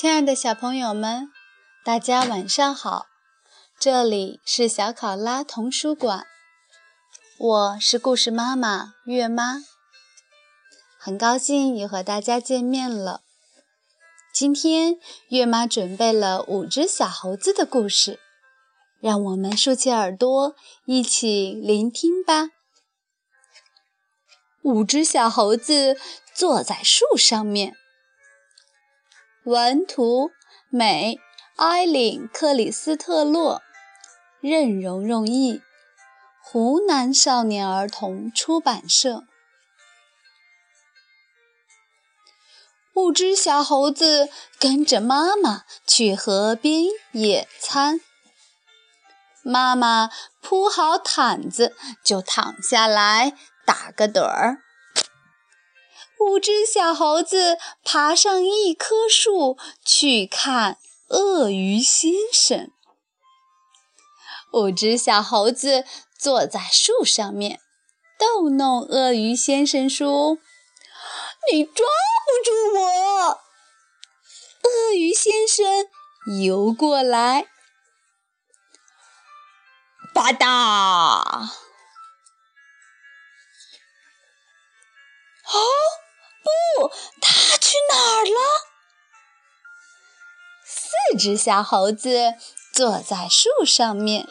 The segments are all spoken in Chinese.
亲爱的小朋友们，大家晚上好！这里是小考拉童书馆，我是故事妈妈月妈，很高兴又和大家见面了。今天月妈准备了五只小猴子的故事，让我们竖起耳朵一起聆听吧。五只小猴子坐在树上面。文图：美，埃琳·克里斯特洛，任蓉蓉译，湖南少年儿童出版社。五只小猴子跟着妈妈去河边野餐。妈妈铺好毯子，就躺下来打个盹儿。五只小猴子爬上一棵树去看鳄鱼先生。五只小猴子坐在树上面，逗弄鳄鱼先生说：“你抓不住我。”鳄鱼先生游过来，吧嗒！只小猴子坐在树上面，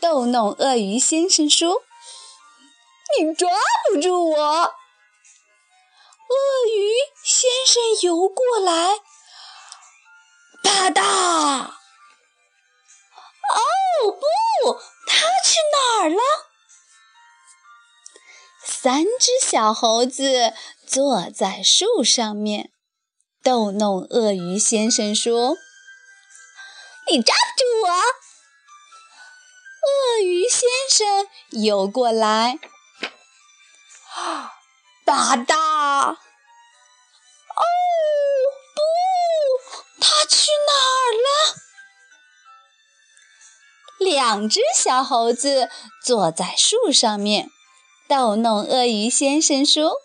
逗弄鳄鱼先生说：“你抓不住我。”鳄鱼先生游过来，啪嗒！哦，不，他去哪儿了？三只小猴子。坐在树上面，逗弄鳄鱼先生说：“你抓不住我。”鳄鱼先生游过来，哒哒！哦，不，他去哪儿了？两只小猴子坐在树上面，逗弄鳄鱼先生说。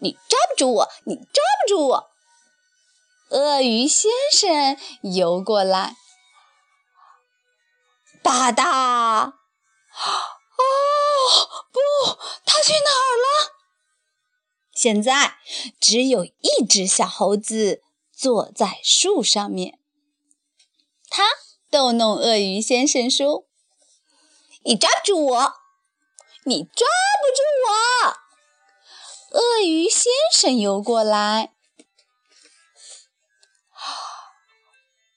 你抓不住我，你抓不住我！鳄鱼先生游过来，吧嗒！哦，不，他去哪儿了？现在只有一只小猴子坐在树上面，他逗弄鳄鱼先生说：“你抓不住我，你抓不住我！”鳄鱼先生游过来，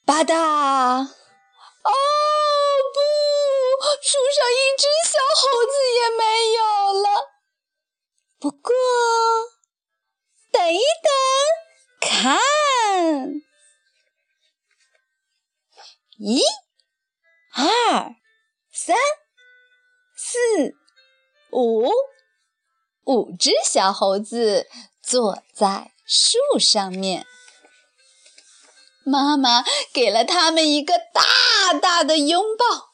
吧嗒！哦，树上一只小猴子也没有了。不过，等一等，看，一、二、三、四、五。五只小猴子坐在树上面，妈妈给了他们一个大大的拥抱。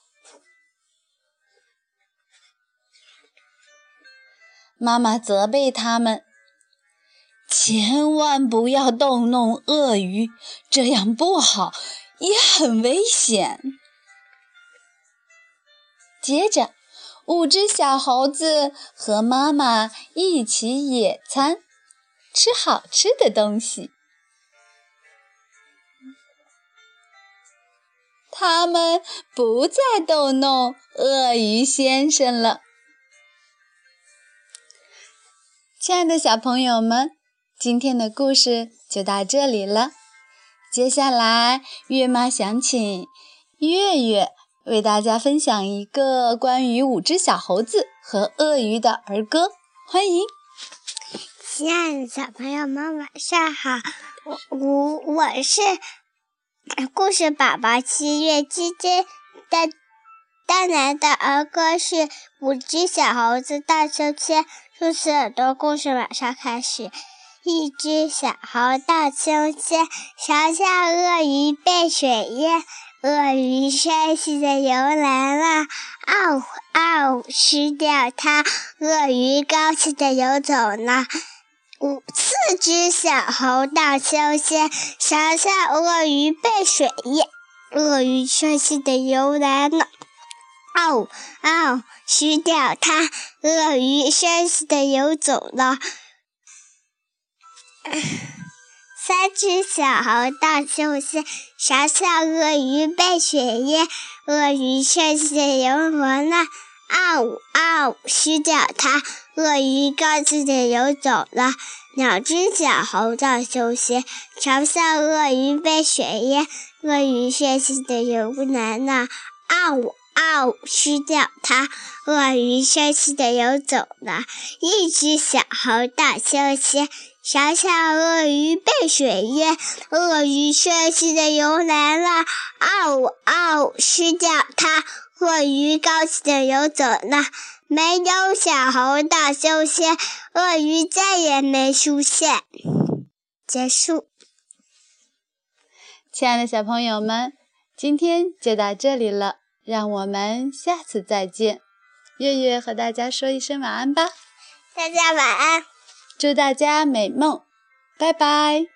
妈妈责备他们，千万不要逗弄鳄鱼，这样不好，也很危险。接着。五只小猴子和妈妈一起野餐，吃好吃的东西。他们不再逗弄鳄鱼先生了。亲爱的小朋友们，今天的故事就到这里了。接下来，月妈想请月月。为大家分享一个关于五只小猴子和鳄鱼的儿歌，欢迎！亲爱的小朋友们，晚上好！我我我是故事宝宝七月之间带带来的儿歌是《五只小猴子荡秋千》。兔子耳朵，故事马上开始。一只小猴荡秋千，小小鳄鱼被水淹。鳄鱼帅气的游来了，嗷嗷吃掉它。鳄鱼高兴的游走了。五四只小猴到休息，小小鳄鱼被水淹，鳄鱼生气的游来了，嗷嗷，吃掉它！鳄鱼生气的游走了。三只小猴到休息，嘲笑鳄鱼被水淹，鳄鱼生气的游完了，嗷嗷，吃掉它！鳄鱼高兴地游走了。两只小猴在休息，嘲笑鳄鱼被水淹，鳄鱼生气地游过来了，嗷嗷，吃掉它！鳄鱼生气的游走了。一只小猴在休息。小小鳄鱼被水淹，鳄鱼生气的游来了，嗷嗷，吃掉它！鳄鱼高兴的游走了。没有小猴大休息，鳄鱼再也没出现。结束。亲爱的小朋友们，今天就到这里了，让我们下次再见。月月和大家说一声晚安吧。大家晚安。祝大家美梦，拜拜。